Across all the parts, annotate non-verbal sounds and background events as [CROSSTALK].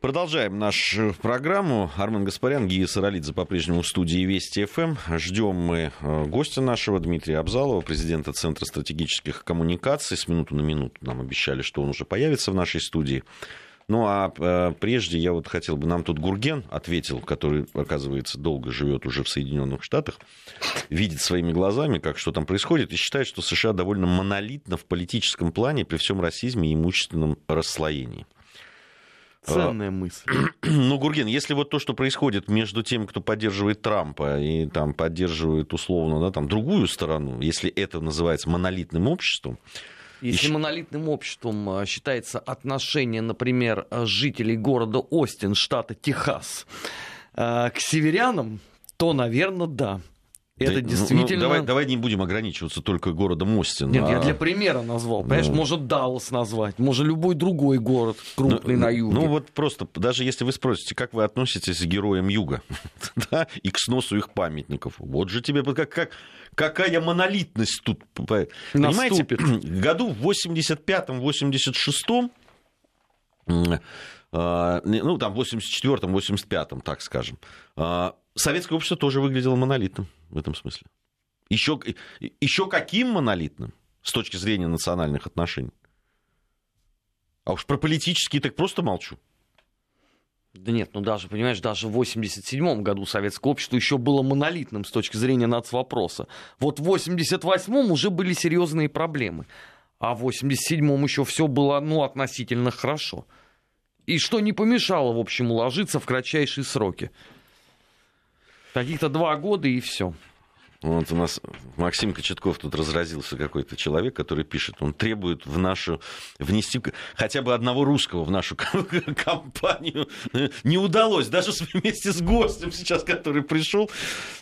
Продолжаем нашу программу. Армен Гаспарян, Гия Саралидзе по-прежнему в студии Вести ФМ. Ждем мы э, гостя нашего, Дмитрия Абзалова, президента Центра стратегических коммуникаций. С минуту на минуту нам обещали, что он уже появится в нашей студии. Ну а э, прежде я вот хотел бы, нам тут Гурген ответил, который, оказывается, долго живет уже в Соединенных Штатах, видит своими глазами, как что там происходит, и считает, что США довольно монолитно в политическом плане при всем расизме и имущественном расслоении. Ценная мысль. [CLEARS THROAT] Ну, Гурген, если вот то, что происходит между тем, кто поддерживает Трампа и там поддерживает условно да, там, другую сторону, если это называется монолитным обществом, если монолитным обществом а, считается отношение, например, жителей города Остин, штата Техас, к северянам, то, наверное, да. Это да, действительно... Ну, давай, давай не будем ограничиваться только городом Остин. Нет, а... я для примера назвал. Понимаешь, ну... может Даллас назвать, может любой другой город крупный ну, на юге. Ну вот просто, даже если вы спросите, как вы относитесь к героям Юга [LAUGHS] да, и к сносу их памятников, вот же тебе как, как, какая монолитность тут. Понимаете, в [CLEARS THROAT] году в 85-86 а, ну, там, в 84-м, 85-м, так скажем, а, советское общество тоже выглядело монолитным в этом смысле. Еще, еще каким монолитным с точки зрения национальных отношений? А уж про политические так просто молчу. Да нет, ну даже, понимаешь, даже в 87 году советское общество еще было монолитным с точки зрения нацвопроса. Вот в 88-м уже были серьезные проблемы. А в 87-м еще все было, ну, относительно хорошо. И что не помешало, в общем, уложиться в кратчайшие сроки. Каких-то два года и все. Вот у нас Максим Кочетков тут разразился какой-то человек, который пишет, он требует в нашу внести хотя бы одного русского в нашу [LAUGHS] компанию. Не удалось, даже вместе с гостем сейчас, который пришел.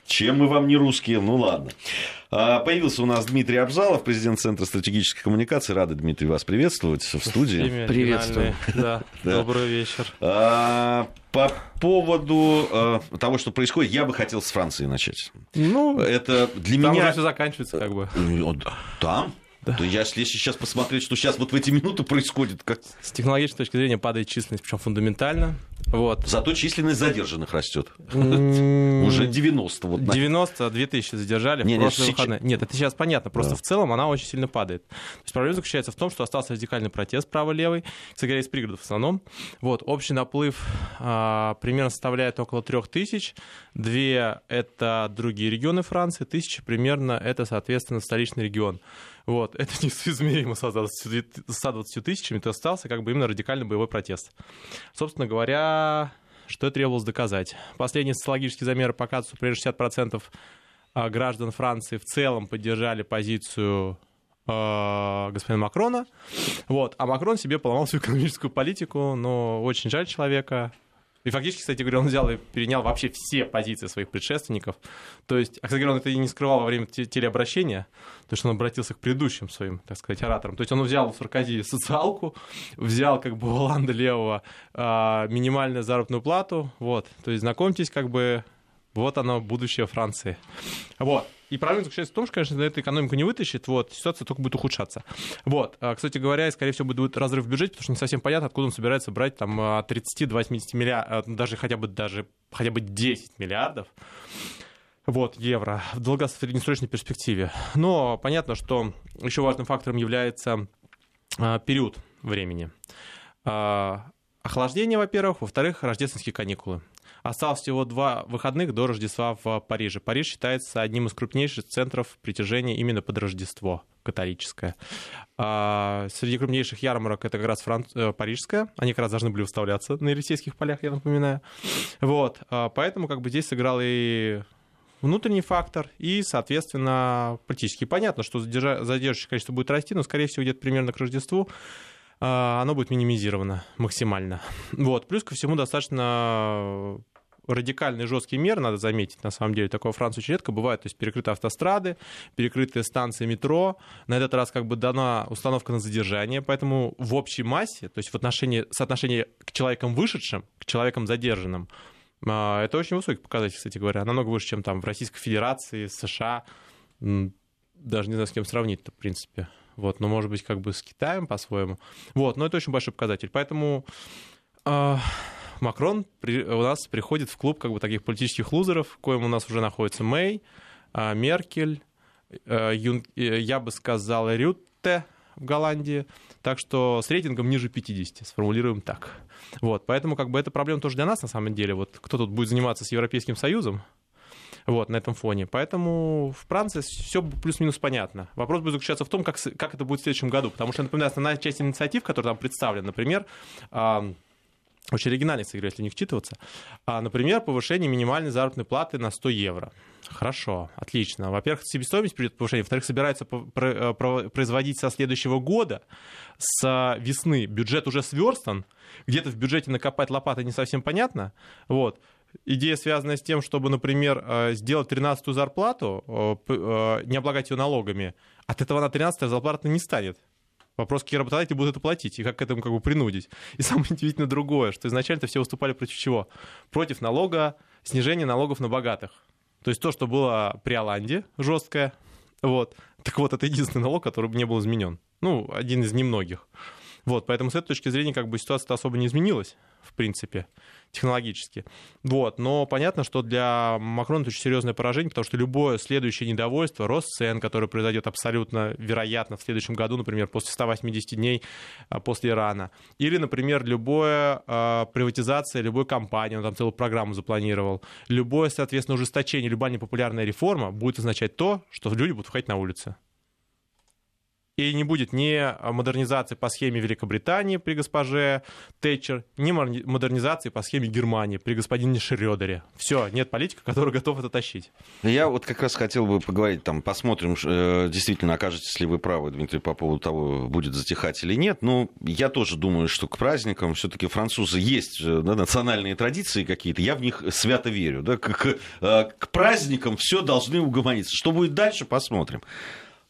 Чем мы вам не русские? Ну ладно. А, появился у нас Дмитрий Абзалов, президент Центра стратегической коммуникации. Рады, Дмитрий, вас приветствовать в студии. Приветствую. [LAUGHS] Да, добрый вечер. А, по поводу э, того, что происходит, я бы хотел с Франции начать. Ну, это для там меня... Там уже все заканчивается, как бы. Там? Да. То если сейчас посмотреть, что сейчас вот в эти минуты происходит, как... С технологической точки зрения падает численность, причем фундаментально. Вот. Зато численность задержанных растет. Уже 90. Вот, 92 тысячи задержали в прошлые выходные. Нет, это сейчас понятно. Просто в целом она очень сильно падает. То есть проблема заключается в том, что остался радикальный протест право-левый, кстати из пригородов в основном. Вот, общий наплыв а, примерно составляет около 3 тысяч. Две — это другие регионы Франции, тысячи примерно — это, соответственно, столичный регион. Вот, [LAUGHS] это несоизмеримо с 120 тысячами, то остался как бы именно радикальный боевой протест. Собственно говоря, что требовалось доказать? Последние социологические замеры показывают, что примерно 60% а, граждан Франции в целом поддержали позицию э, господина Макрона. Вот. А Макрон себе поломал [LAUGHS] всю экономическую политику, но очень жаль человека. И фактически, кстати говоря, он взял и перенял вообще все позиции своих предшественников. То есть, а, кстати говоря, он это и не скрывал во время телеобращения, то что он обратился к предыдущим своим, так сказать, ораторам. То есть он взял в Саркози социалку, взял как бы у Оланда Левого а, минимальную заработную плату, вот. То есть знакомьтесь, как бы вот оно, будущее Франции. Вот. И проблема заключается в том, что, конечно, эту экономику не вытащит, вот, ситуация только будет ухудшаться. Вот. А, кстати говоря, скорее всего, будет разрыв в бюджете, потому что не совсем понятно, откуда он собирается брать там от 30 до 80 миллиардов, даже хотя бы даже хотя бы 10 миллиардов вот, евро в долгосрочной перспективе. Но понятно, что еще важным фактором является а, период времени. А, охлаждение, во-первых, во-вторых, рождественские каникулы. Осталось всего два выходных до Рождества в Париже. Париж считается одним из крупнейших центров притяжения именно под Рождество католическое. А среди крупнейших ярмарок это как раз Фран... Э, парижская. Они как раз должны были выставляться на Елисейских полях, я напоминаю. Вот. А поэтому как бы здесь сыграл и внутренний фактор и, соответственно, практически понятно, что задерживающее количество будет расти, но, скорее всего, где-то примерно к Рождеству а, оно будет минимизировано максимально. Вот. Плюс ко всему достаточно радикальные жесткие меры, надо заметить, на самом деле, такого Франции очень редко бывает, то есть перекрыты автострады, перекрыты станции метро, на этот раз как бы дана установка на задержание, поэтому в общей массе, то есть в отношении, соотношении к человекам вышедшим, к человекам задержанным, а, это очень высокий показатель, кстати говоря, намного выше, чем там в Российской Федерации, США, даже не знаю, с кем сравнить-то, в принципе. Вот, но, может быть, как бы с Китаем по-своему. Вот, но это очень большой показатель. Поэтому э, Макрон при, у нас приходит в клуб как бы таких политических лузеров, в коем у нас уже находится Мэй, а, Меркель, э, Юн, э, я бы сказал, Рютте в Голландии. Так что с рейтингом ниже 50, сформулируем так. Вот, поэтому как бы это проблема тоже для нас на самом деле. Вот кто тут будет заниматься с Европейским Союзом, вот, на этом фоне. Поэтому в Франции все плюс-минус понятно. Вопрос будет заключаться в том, как, как это будет в следующем году. Потому что, например, основная часть инициатив, которая там представлена, например, очень оригинальный сыгры, если не вчитываться. А, например, повышение минимальной заработной платы на 100 евро. Хорошо, отлично. Во-первых, себестоимость придет повышение. Во-вторых, собираются э, производить со следующего года, с весны. Бюджет уже сверстан. Где-то в бюджете накопать лопаты не совсем понятно. Вот. Идея, связанная с тем, чтобы, например, э, сделать 13-ю зарплату, э, не облагать ее налогами, от этого на 13-я зарплата не станет. Вопрос, какие работодатели будут это платить и как к этому как бы принудить. И самое удивительное другое, что изначально все выступали против чего? Против налога, снижения налогов на богатых. То есть то, что было при Оланде жесткое, вот. Так вот, это единственный налог, который не был изменен. Ну, один из немногих. Вот, поэтому с этой точки зрения как бы ситуация особо не изменилась, в принципе технологически. Вот. Но понятно, что для Макрона это очень серьезное поражение, потому что любое следующее недовольство, рост цен, который произойдет абсолютно вероятно в следующем году, например, после 180 дней а, после Ирана, или, например, любое э, приватизация любой компании, он там целую программу запланировал, любое, соответственно, ужесточение, любая непопулярная реформа будет означать то, что люди будут выходить на улицы и не будет ни модернизации по схеме Великобритании при госпоже Тэтчер, ни модернизации по схеме Германии при господине Шрёдере. Все, нет политика, который готов это тащить. Я вот как раз хотел бы поговорить, там, посмотрим, э, действительно, окажетесь ли вы правы, Дмитрий, по поводу того, будет затихать или нет. Но я тоже думаю, что к праздникам все-таки французы есть э, да, национальные традиции какие-то, я в них свято верю. Да, к, к, э, к праздникам все должны угомониться. Что будет дальше, посмотрим.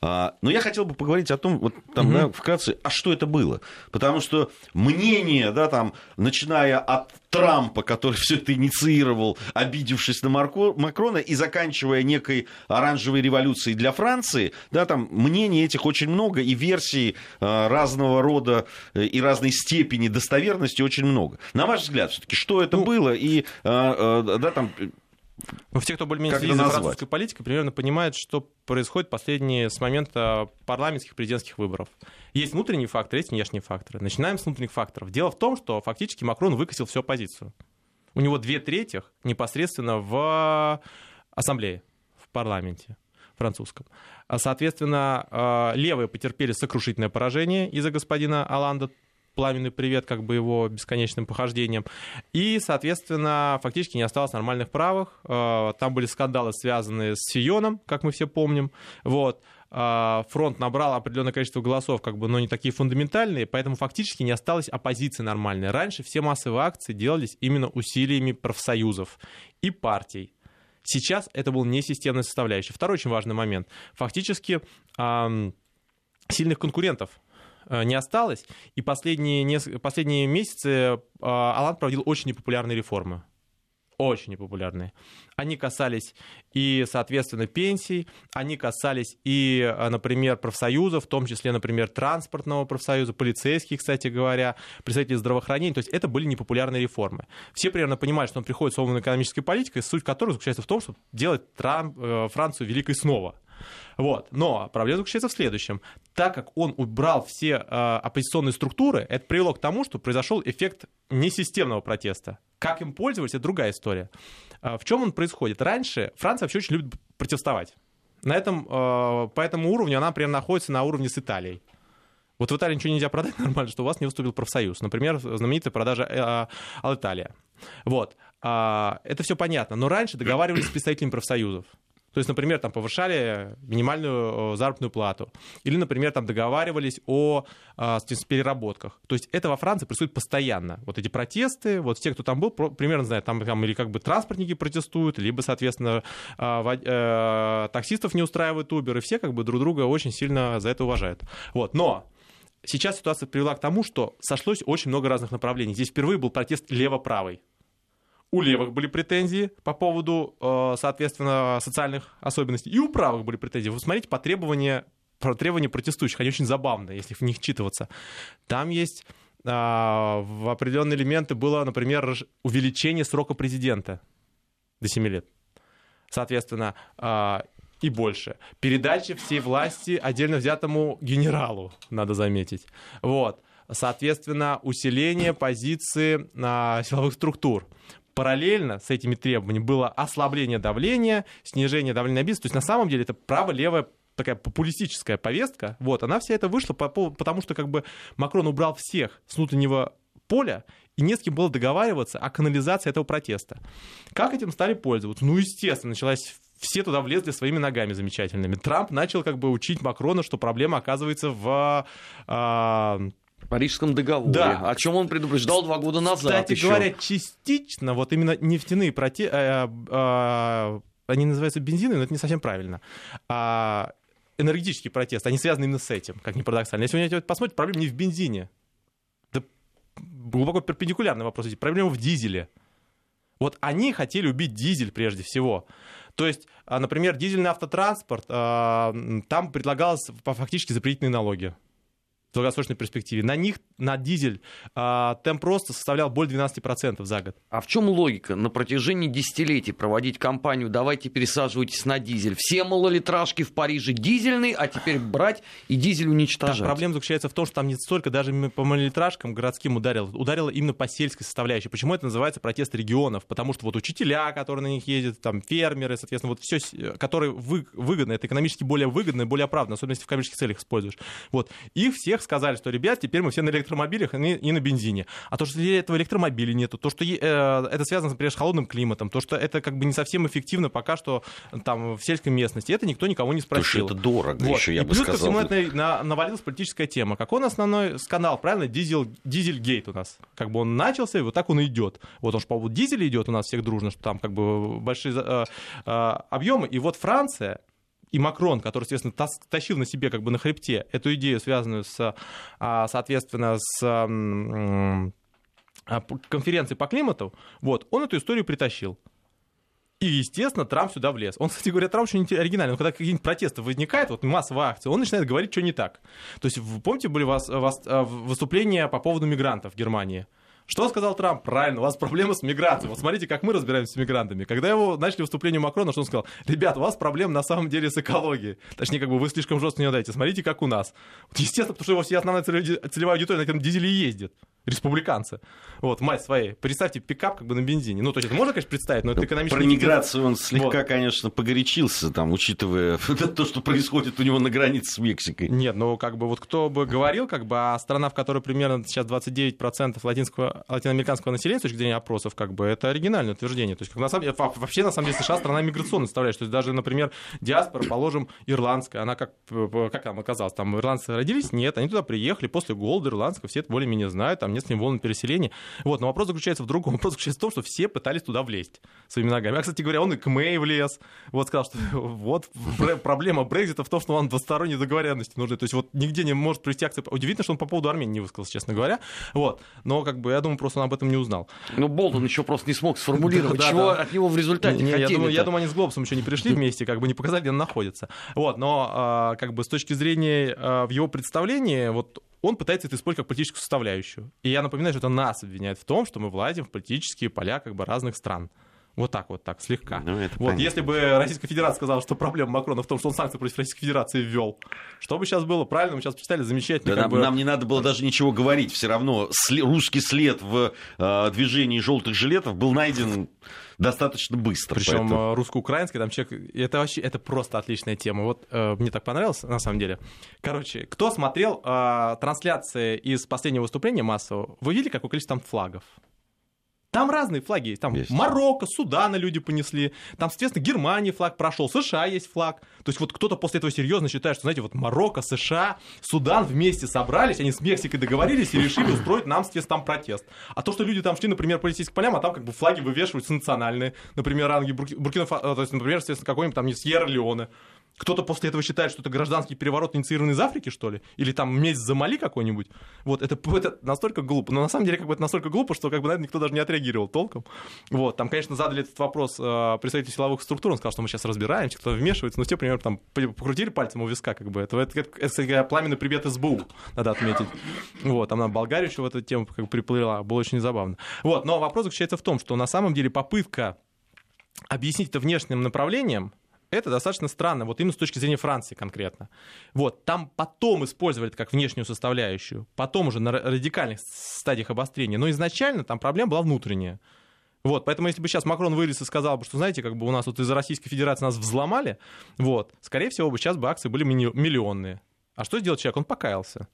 А, но я хотел бы поговорить о том, вот там, угу. да, вкратце, а что это было? Потому что мнение, да, там, начиная от Трампа, который [LAUGHS] все это инициировал, обидевшись на Марко, Макрона, и заканчивая некой оранжевой революцией для Франции, да, там мнений этих очень много, и версий э, разного рода э, и разной степени достоверности очень много. На ваш взгляд, все-таки, что это ну, было, и, э, э, да, там, ну, все, кто более-менее следит за французской политикой, примерно понимают, что происходит последние с момента парламентских президентских выборов. Есть внутренние факторы, есть внешние факторы. Начинаем с внутренних факторов. Дело в том, что фактически Макрон выкосил всю оппозицию. У него две трети непосредственно в ассамблее, в парламенте французском. А, соответственно, а, левые потерпели сокрушительное поражение из-за господина Аланда пламенный привет как бы его бесконечным похождением. И, соответственно, фактически не осталось нормальных правых. Э, там были скандалы, связанные с Сионом, как мы все помним. Вот э, фронт набрал определенное количество голосов, как бы, но не такие фундаментальные, поэтому фактически не осталось оппозиции нормальной. Раньше все массовые акции делались именно усилиями профсоюзов и партий. Сейчас это был не системная составляющая. Второй очень важный момент. Фактически сильных конкурентов не осталось. И последние, несколько, последние месяцы э, Алан проводил очень непопулярные реформы. Очень непопулярные. Они касались и, соответственно, пенсий, они касались и, э, например, профсоюзов, в том числе, например, транспортного профсоюза, полицейских, кстати говоря, представителей здравоохранения. То есть это были непопулярные реформы. Все примерно понимают, что он приходит с экономической политикой, суть которой заключается в том, чтобы делать Трамп, Францию великой снова. Вот. Но проблема заключается в следующем. Так как он убрал все э, оппозиционные структуры, это привело к тому, что произошел эффект несистемного протеста. Как им пользовались, это другая история. Э, в чем он происходит? Раньше Франция вообще очень любит протестовать. На этом, э, по этому уровню она прям находится на уровне с Италией. Вот в Италии ничего нельзя продать [LAUGHS] нормально, что у вас не выступил профсоюз. Например, знаменитая продажа э, Алиталия. Вот. Это все понятно. Но раньше договаривались с представителями профсоюзов. То есть, например, там повышали минимальную заработную плату. Или, например, там договаривались о а, переработках. То есть это во Франции происходит постоянно. Вот эти протесты, вот те, кто там был, примерно знают, там, там или как бы транспортники протестуют, либо, соответственно, а, э, таксистов не устраивает Uber, и все как бы друг друга очень сильно за это уважают. Вот. Но сейчас ситуация привела к тому, что сошлось очень много разных направлений. Здесь впервые был протест лево-правый у левых были претензии по поводу, э, соответственно, социальных особенностей, и у правых были претензии. Вы смотрите по требованию, по требованию протестующих, они очень забавные, если в них читываться. Там есть а, в определенные элементы было, например, увеличение срока президента до 7 лет. Соответственно, а, и больше. Передача всей власти отдельно взятому генералу, надо заметить. Вот. Соответственно, усиление позиции силовых структур параллельно с этими требованиями было ослабление давления, снижение давления на бизнес. То есть на самом деле это право-левое такая популистическая повестка, вот, она вся это вышла по, по, потому, что как бы Макрон убрал всех с внутреннего поля, и не с кем было договариваться о канализации этого протеста. Как этим стали пользоваться? Ну, естественно, началась все туда влезли своими ногами замечательными. Трамп начал как бы учить Макрона, что проблема оказывается в... А, Парижском договоре, да. о чем он предупреждал два года назад. Кстати еще. говоря, частично вот именно нефтяные протесты, а, а, они называются бензиной, но это не совсем правильно. А, энергетический протест, они связаны именно с этим, как ни парадоксально. Если вы посмотрите, проблема не в бензине. Это глубоко перпендикулярный вопрос. Проблема в дизеле. Вот они хотели убить дизель прежде всего. То есть, а, например, дизельный автотранспорт, а, там предлагалось фактически запретительные налоги долгосрочной перспективе. На них, на дизель, э, темп роста составлял более 12% за год. А в чем логика? На протяжении десятилетий проводить кампанию «давайте пересаживайтесь на дизель». Все малолитражки в Париже дизельный, а теперь брать и дизель уничтожать. Там проблема заключается в том, что там не столько даже по малолитражкам городским ударило, ударило именно по сельской составляющей. Почему это называется протест регионов? Потому что вот учителя, которые на них ездят, там фермеры, соответственно, вот все, которые вы, выгодно, это экономически более выгодно, более оправданно, особенно если в коммерческих целях используешь. Вот. Их всех сказали, что, ребят, теперь мы все на электромобилях и на бензине. А то, что этого электромобиля нету, то, что э, это связано, например, с холодным климатом, то, что это как бы не совсем эффективно пока что там в сельской местности, это никто никого не спросил. Это дорого вот. еще, я и бы сказал. плюс ко всему это на, навалилась политическая тема. Какой он основной скандал, правильно? Дизель, дизельгейт у нас. Как бы он начался, и вот так он идет. Вот он же по поводу дизеля идет у нас всех дружно, что там как бы большие э, э, объемы. И вот Франция, и Макрон, который, соответственно, тащил на себе как бы на хребте эту идею, связанную с, а, соответственно, с а, конференцией по климату, вот, он эту историю притащил. И, естественно, Трамп сюда влез. Он, кстати говоря, Трамп очень оригинальный. Он, когда какие-нибудь протесты возникают, вот массовая акция, он начинает говорить, что не так. То есть, помните, были вас, вас, а, выступления по поводу мигрантов в Германии? Что сказал Трамп? Правильно, у вас проблемы с миграцией. Вот смотрите, как мы разбираемся с мигрантами. Когда его начали выступление Макрона, что он сказал? Ребят, у вас проблем на самом деле с экологией. Точнее, как бы вы слишком жестко не даете. Смотрите, как у нас. Вот, естественно, потому что его вся основная целевая аудитория на этом дизеле ездит республиканцы. Вот, мать своей. Представьте, пикап как бы на бензине. Ну, то есть это можно, конечно, представить, но это экономически... Про миграцию он слегка, вот. конечно, погорячился, там, учитывая [LAUGHS] то, что происходит у него на границе с Мексикой. Нет, ну, как бы, вот кто бы говорил, как бы, а страна, в которой примерно сейчас 29% латинского, латиноамериканского населения, с точки зрения опросов, как бы, это оригинальное утверждение. То есть, как, на самом вообще, на самом деле, США страна миграционная составляющая. То есть, даже, например, диаспора, положим, ирландская, она как, как там оказалась? Там ирландцы родились? Нет, они туда приехали после голода ирландского, все это более-менее знают, там несколькими волнами переселения. Вот, но вопрос заключается в другом. [LAUGHS] Вопрос заключается в том, что все пытались туда влезть своими ногами. А, кстати говоря, он и к Мэй влез. Вот сказал, что [LAUGHS] вот проблема Брекзита в том, что он двусторонней договоренности нужны. То есть вот нигде не может провести акции. Удивительно, что он по поводу Армении не высказался, честно говоря. Вот. Но как бы я думаю, просто он об этом не узнал. Ну, Болтон еще просто не смог сформулировать, да, чего да. от него в результате не, я думаю, я думаю, они с Глобусом еще не пришли вместе, как бы не показали, где он находится. Вот, но а, как бы с точки зрения а, в его представлении, вот он пытается это использовать как политическую составляющую. И я напоминаю, что это нас обвиняет в том, что мы влазим в политические поля как бы разных стран. Вот так вот, так, слегка. Ну, вот, понятно. если бы Российская Федерация сказала, что проблема Макрона в том, что он санкции против Российской Федерации ввел, что бы сейчас было? Правильно, мы сейчас почитали замечательно. Да нам, бы... нам не надо было даже ничего говорить. Все равно русский след в э, движении желтых жилетов был найден достаточно быстро. Причем поэтому... Э, русско-украинский, там человек, это вообще, это просто отличная тема. Вот э, мне так понравилось, на самом деле. Короче, кто смотрел э, трансляции из последнего выступления массового, вы видели, какое количество там флагов? Там разные флаги есть. Там есть. Марокко, Судана люди понесли. Там, соответственно, Германии флаг прошел, США есть флаг. То есть вот кто-то после этого серьезно считает, что, знаете, вот Марокко, США, Судан вместе собрались, они с Мексикой договорились и решили устроить нам, соответственно, там протест. А то, что люди там шли, например, по полицейским полям, а там как бы флаги вывешиваются национальные. Например, ранги Буркина, то есть, например, соответственно, какой-нибудь там не Сьерра-Леоне Кто-то после этого считает, что это гражданский переворот, инициированный из Африки, что ли? Или там месть за Мали какой-нибудь? Вот, это, [LAUGHS] это настолько глупо. Но на самом деле, как бы это настолько глупо, что как бы на это никто даже не отреагировал толком. Вот, там, конечно, задали этот вопрос э, представителю силовых структур, он сказал, что мы сейчас разбираемся, кто вмешивается, но все, примерно, там покрутили пальцем у виска, как бы. Это, это, это, это, это пламенный привет СБУ, надо отметить. Вот, там на Болгарию еще в эту тему как бы приплыла, было очень забавно. Вот, но вопрос заключается в том, что на самом деле попытка объяснить это внешним направлением, это достаточно странно, вот именно с точки зрения Франции конкретно. Вот, там потом использовали это как внешнюю составляющую, потом уже на радикальных стадиях обострения, но изначально там проблема была внутренняя. Вот, поэтому если бы сейчас Макрон вылез и сказал бы, что, знаете, как бы у нас вот из-за Российской Федерации нас взломали, вот, скорее всего бы сейчас бы акции были миллионные. А что сделал человек? Он покаялся.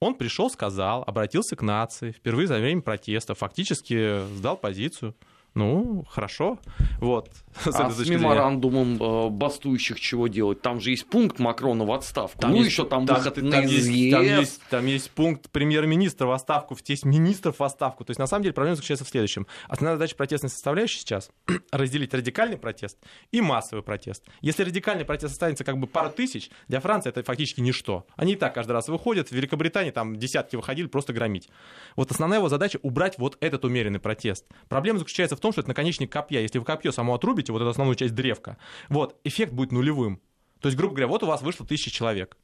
Он пришел, сказал, обратился к нации, впервые за время протеста, фактически сдал позицию. Ну, хорошо. Вот. [LAUGHS] А с меморандумом э, бастующих чего делать? Там же есть пункт Макрона в отставку. Там ну, есть, еще там, там выход там, на есть, там, есть, там есть пункт премьер-министра в отставку, есть министров в отставку. То есть, на самом деле, проблема заключается в следующем. Основная задача протестной составляющей сейчас [CLEARS THROAT] — разделить радикальный протест и массовый протест. Если радикальный протест останется как бы пару тысяч, для Франции это фактически ничто. Они и так каждый раз выходят. В Великобритании там десятки выходили просто громить. Вот основная его задача — убрать вот этот умеренный протест. Проблема заключается в том, что это наконечник копья. Если вы копье само отрубите, вот эту основную часть древка, вот, эффект будет нулевым. То есть, грубо говоря, вот у вас вышло тысяча человек.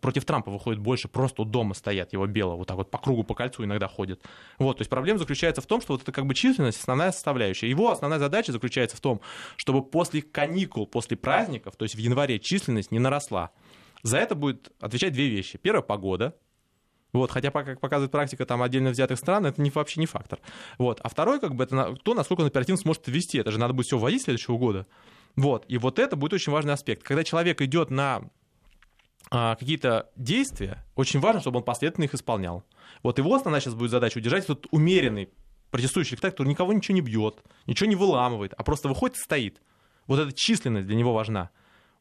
Против Трампа выходит больше, просто у дома стоят его белого, вот так вот по кругу, по кольцу иногда ходят. Вот, то есть проблема заключается в том, что вот это как бы численность, основная составляющая. Его основная задача заключается в том, чтобы после каникул, после праздников, то есть в январе численность не наросла. За это будет отвечать две вещи. Первая — погода, вот, хотя, как показывает практика там отдельно взятых стран, это не, вообще не фактор. Вот. А второй, как бы, это то, насколько он оперативно сможет ввести. Это же надо будет все вводить следующего года. Вот. И вот это будет очень важный аспект. Когда человек идет на а, какие-то действия, очень важно, чтобы он последовательно их исполнял. Вот его основная сейчас будет задача удержать этот умеренный протестующий электорат, который никого ничего не бьет, ничего не выламывает, а просто выходит и стоит. Вот эта численность для него важна.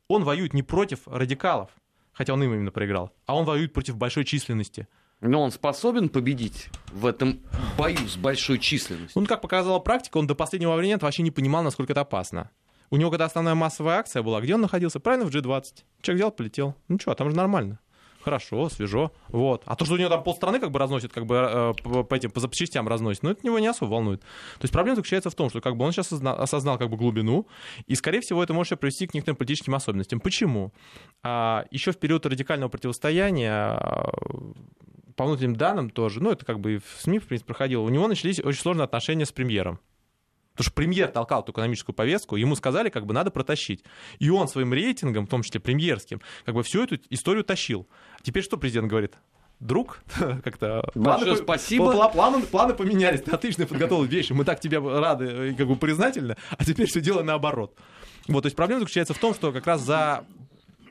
Он воюет не против радикалов, хотя он им именно проиграл, а он воюет против большой численности. Но он способен победить в этом бою с большой численностью? Ну, как показала практика, он до последнего времени вообще не понимал, насколько это опасно. У него, когда основная массовая акция была, где он находился? Правильно, в G20. Человек взял, полетел. Ну что, там же нормально хорошо, свежо. Вот. А то, что у него там полстраны как бы разносит, как бы э, по, этим по запчастям разносит, ну, это него не особо волнует. То есть проблема заключается в том, что как бы он сейчас осознал, как бы глубину, и, скорее всего, это может привести к некоторым политическим особенностям. Почему? А, еще в период радикального противостояния по внутренним данным тоже, ну, это как бы в СМИ, в принципе, проходило, у него начались очень сложные отношения с премьером. Потому что премьер толкал эту экономическую повестку, ему сказали, как бы надо протащить. И он своим рейтингом, в том числе премьерским, как бы всю эту историю тащил. Теперь что президент говорит? друг, [LAUGHS] как-то планы, спасибо. Планы, планы поменялись, ты отлично подготовил вещи, мы так тебе рады и как бы признательны, а теперь все дело наоборот. Вот, то есть проблема заключается в том, что как раз за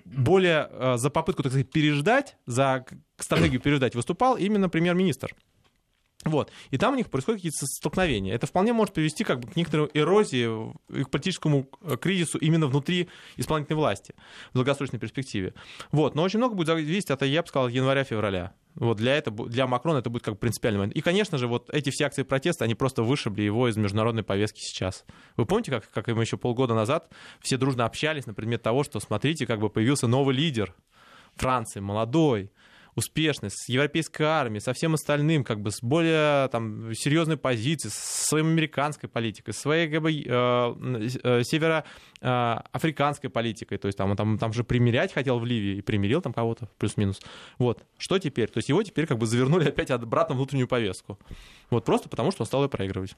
более, э, за попытку, так сказать, переждать, за стратегию переждать выступал именно премьер-министр. Вот. И там у них происходят какие-то столкновения. Это вполне может привести как бы, к некоторой эрозии, к политическому э, кризису именно внутри исполнительной власти в долгосрочной перспективе. Вот. Но очень много будет зависеть от, я бы сказал, января-февраля. Вот для, этого, для Макрона это будет как принципиальный момент. И, конечно же, вот эти все акции протеста, они просто вышибли его из международной повестки сейчас. Вы помните, как, как мы еще полгода назад все дружно общались на предмет того, что, смотрите, как бы появился новый лидер Франции, молодой, успешность, с европейской армией, со всем остальным, как бы с более там, серьезной позицией, с своей американской политикой, с своей как бы, э, э, североафриканской политикой. То есть там, он там, там же примирять хотел в Ливии и примирил там кого-то, плюс-минус. Вот. Что теперь? То есть его теперь как бы завернули опять обратно в внутреннюю повестку. Вот просто потому, что он стал ее проигрывать.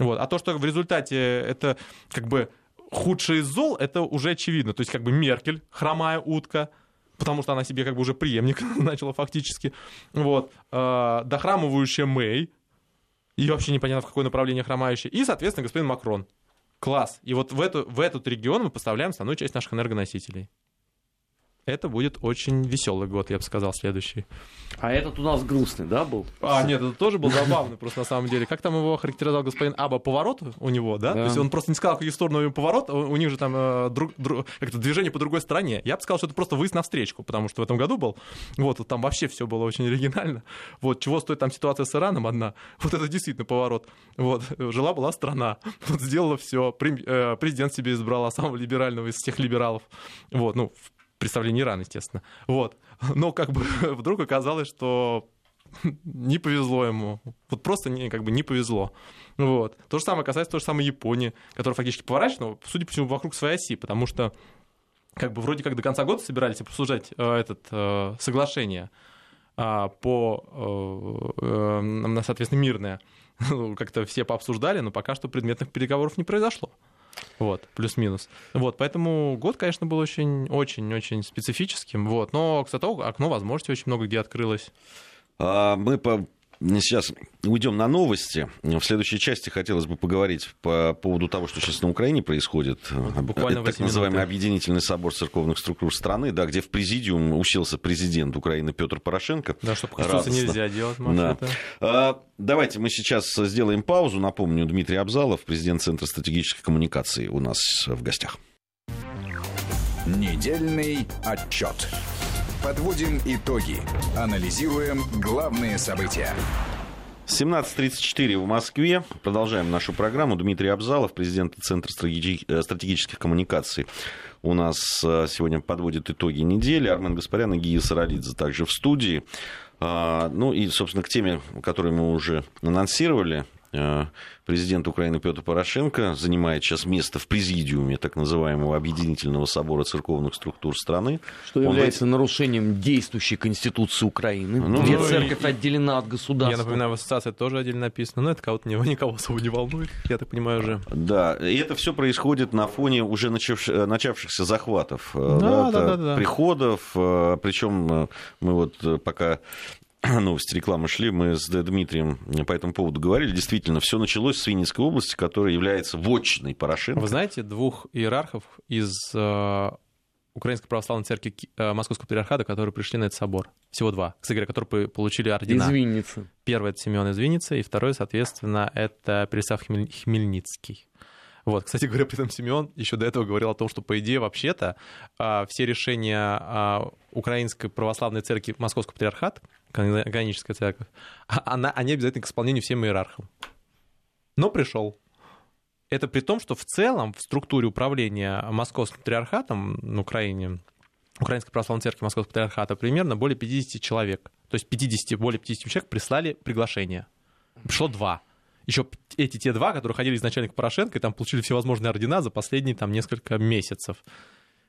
Вот. А то, что в результате это как бы худший из зол, это уже очевидно. То есть как бы Меркель, хромая утка, потому что она себе как бы уже преемник [LAUGHS] начала фактически. Вот. Э, дохрамывающая Мэй, и вообще непонятно, в какое направление хромающая. И, соответственно, господин Макрон. Класс. И вот в, эту, в этот регион мы поставляем основную часть наших энергоносителей. Это будет очень веселый год, я бы сказал, следующий. А этот у нас грустный, да, был? А, нет, это тоже был забавный, просто на самом деле. Как там его характеризовал господин Аба? Поворот у него, да? да. То есть он просто не сказал, какие стороны у него поворот, у них же там э, друг, друг, как-то движение по другой стороне. Я бы сказал, что это просто выезд на встречку, потому что в этом году был. Вот, там вообще все было очень оригинально. Вот, чего стоит там ситуация с Ираном одна? Вот это действительно поворот. Вот, жила-была страна, вот сделала все. Э, президент себе избрала самого либерального из всех либералов. Вот, ну, представлении Ирана, естественно. Вот. [LAUGHS] Но как бы [LAUGHS] вдруг оказалось, что [LAUGHS] не повезло ему. Вот просто не, как бы не повезло. Вот. То же самое касается той же самой Японии, которая фактически поворачивает, но, судя по всему, вокруг своей оси, потому что как бы вроде как до конца года собирались обсуждать э, это э, соглашение э, по, э, э, соответственно, мирное. Как-то все пообсуждали, но пока что предметных переговоров не произошло. Вот, плюс-минус. Вот, поэтому год, конечно, был очень-очень-очень специфическим. Вот, но, кстати, окно возможностей очень много где открылось. А, мы по Сейчас уйдем на новости. В следующей части хотелось бы поговорить по поводу того, что сейчас на Украине происходит. Буквально Это так называемый минут. Объединительный собор церковных структур страны, да, где в президиум уселся президент Украины Петр Порошенко. Да, чтобы Конституцию нельзя делать, Маша, да. а, Давайте мы сейчас сделаем паузу. Напомню, Дмитрий Абзалов, президент Центра стратегической коммуникации у нас в гостях. Недельный отчет. Подводим итоги. Анализируем главные события. 17.34 в Москве. Продолжаем нашу программу. Дмитрий Абзалов, президент Центра э, стратегических коммуникаций. У нас э, сегодня подводит итоги недели. Армен Гаспарян и Гия Саралидзе также в студии. А, ну и, собственно, к теме, которую мы уже анонсировали, президент Украины Петр Порошенко занимает сейчас место в президиуме так называемого Объединительного собора церковных структур страны. Что является Он... нарушением действующей Конституции Украины, ну, где ну, церковь и... отделена от государства. Я напоминаю, в ассоциации тоже отдельно написано, но это кого-то [LAUGHS] никого особо не волнует, я так понимаю уже. Да, и это все происходит на фоне уже начавшихся захватов, э, да, да, да, да, приходов, э, причем мы вот пока [CLEARS THROAT] новости рекламы шли, мы с Дмитрием по этому поводу говорили. Действительно, все началось с Винницкой области, которая является вотчиной Порошенко. Вы знаете двух иерархов из э, Украинской православной церкви э, Московского патриархата, которые пришли на этот собор? Всего два, кстати говоря, которые получили ордена. Из Винницы. Первый — это Семен из Винницы, и второй, соответственно, это Переслав Хмельницкий. Вот, кстати говоря, при этом Семен еще до этого говорил о том, что, по идее, вообще-то а, все решения а, Украинской православной церкви Московского патриархата, каноническая церковь, а, она, они обязательно к исполнению всем иерархам. Но пришел. Это при том, что в целом в структуре управления Московским патриархатом на Украине, Украинской православной церкви Московского патриархата примерно более 50 человек. То есть 50, более 50 человек прислали приглашение. Пришло два еще эти те два, которые ходили изначально к Порошенко, и там получили всевозможные ордена за последние там несколько месяцев.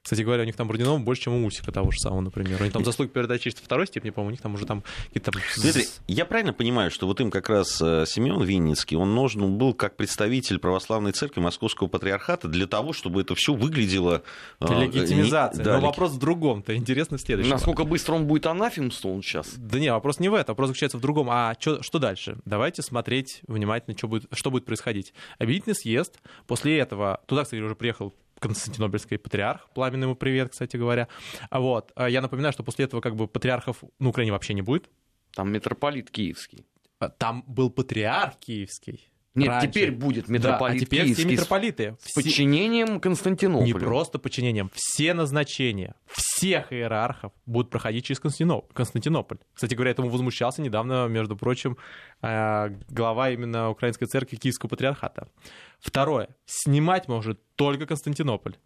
Кстати говоря, у них там орденов больше, чем у Усика того же самого, например. Они там заслуги передачи второй степени, по-моему, у них там уже там какие-то... Дмитрий, я правильно понимаю, что вот им как раз э, Семен Винницкий, он нужен был как представитель православной церкви Московского патриархата для того, чтобы это все выглядело... Для э, легитимизации. Не... Да, Но вопрос в другом, то интересно следующий. Насколько быстро он будет анафемствован сейчас? Да не, вопрос не в этом, вопрос заключается в другом. А что, что дальше? Давайте смотреть внимательно, что будет, что будет происходить. Объединительный съезд, после этого, туда, кстати, уже приехал Константинопольский патриарх. Пламенный ему привет, кстати говоря. А вот. А я напоминаю, что после этого как бы патриархов на Украине вообще не будет. Там митрополит киевский. А, там был патриарх киевский. Нет, раньше. теперь будет митрополит да, а теперь все митрополиты. С подчинением Константинополя. Не просто подчинением. Все назначения всех иерархов будут проходить через Константинополь. Кстати говоря, этому возмущался недавно, между прочим, э, глава именно Украинской церкви Киевского патриархата. Второе. Снимать может только Константинополь.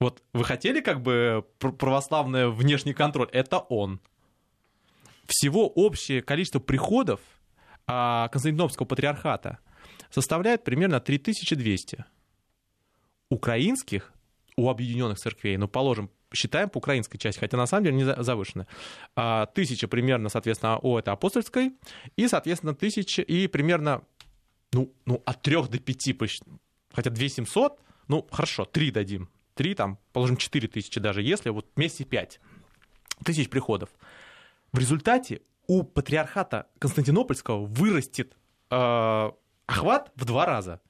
Вот вы хотели как бы православный внешний контроль? Это он. Всего общее количество приходов – Константинопольского патриархата составляет примерно 3200. Украинских у объединенных церквей, ну, положим, считаем по украинской части, хотя на самом деле не завышено. А, тысяча примерно, соответственно, у этой апостольской, и, соответственно, тысяча, и примерно, ну, ну от трех до пяти, хотя 2700, ну, хорошо, три дадим, три там, положим, четыре тысячи даже, если вот вместе пять тысяч приходов. В результате у патриархата Константинопольского вырастет э, охват в два раза.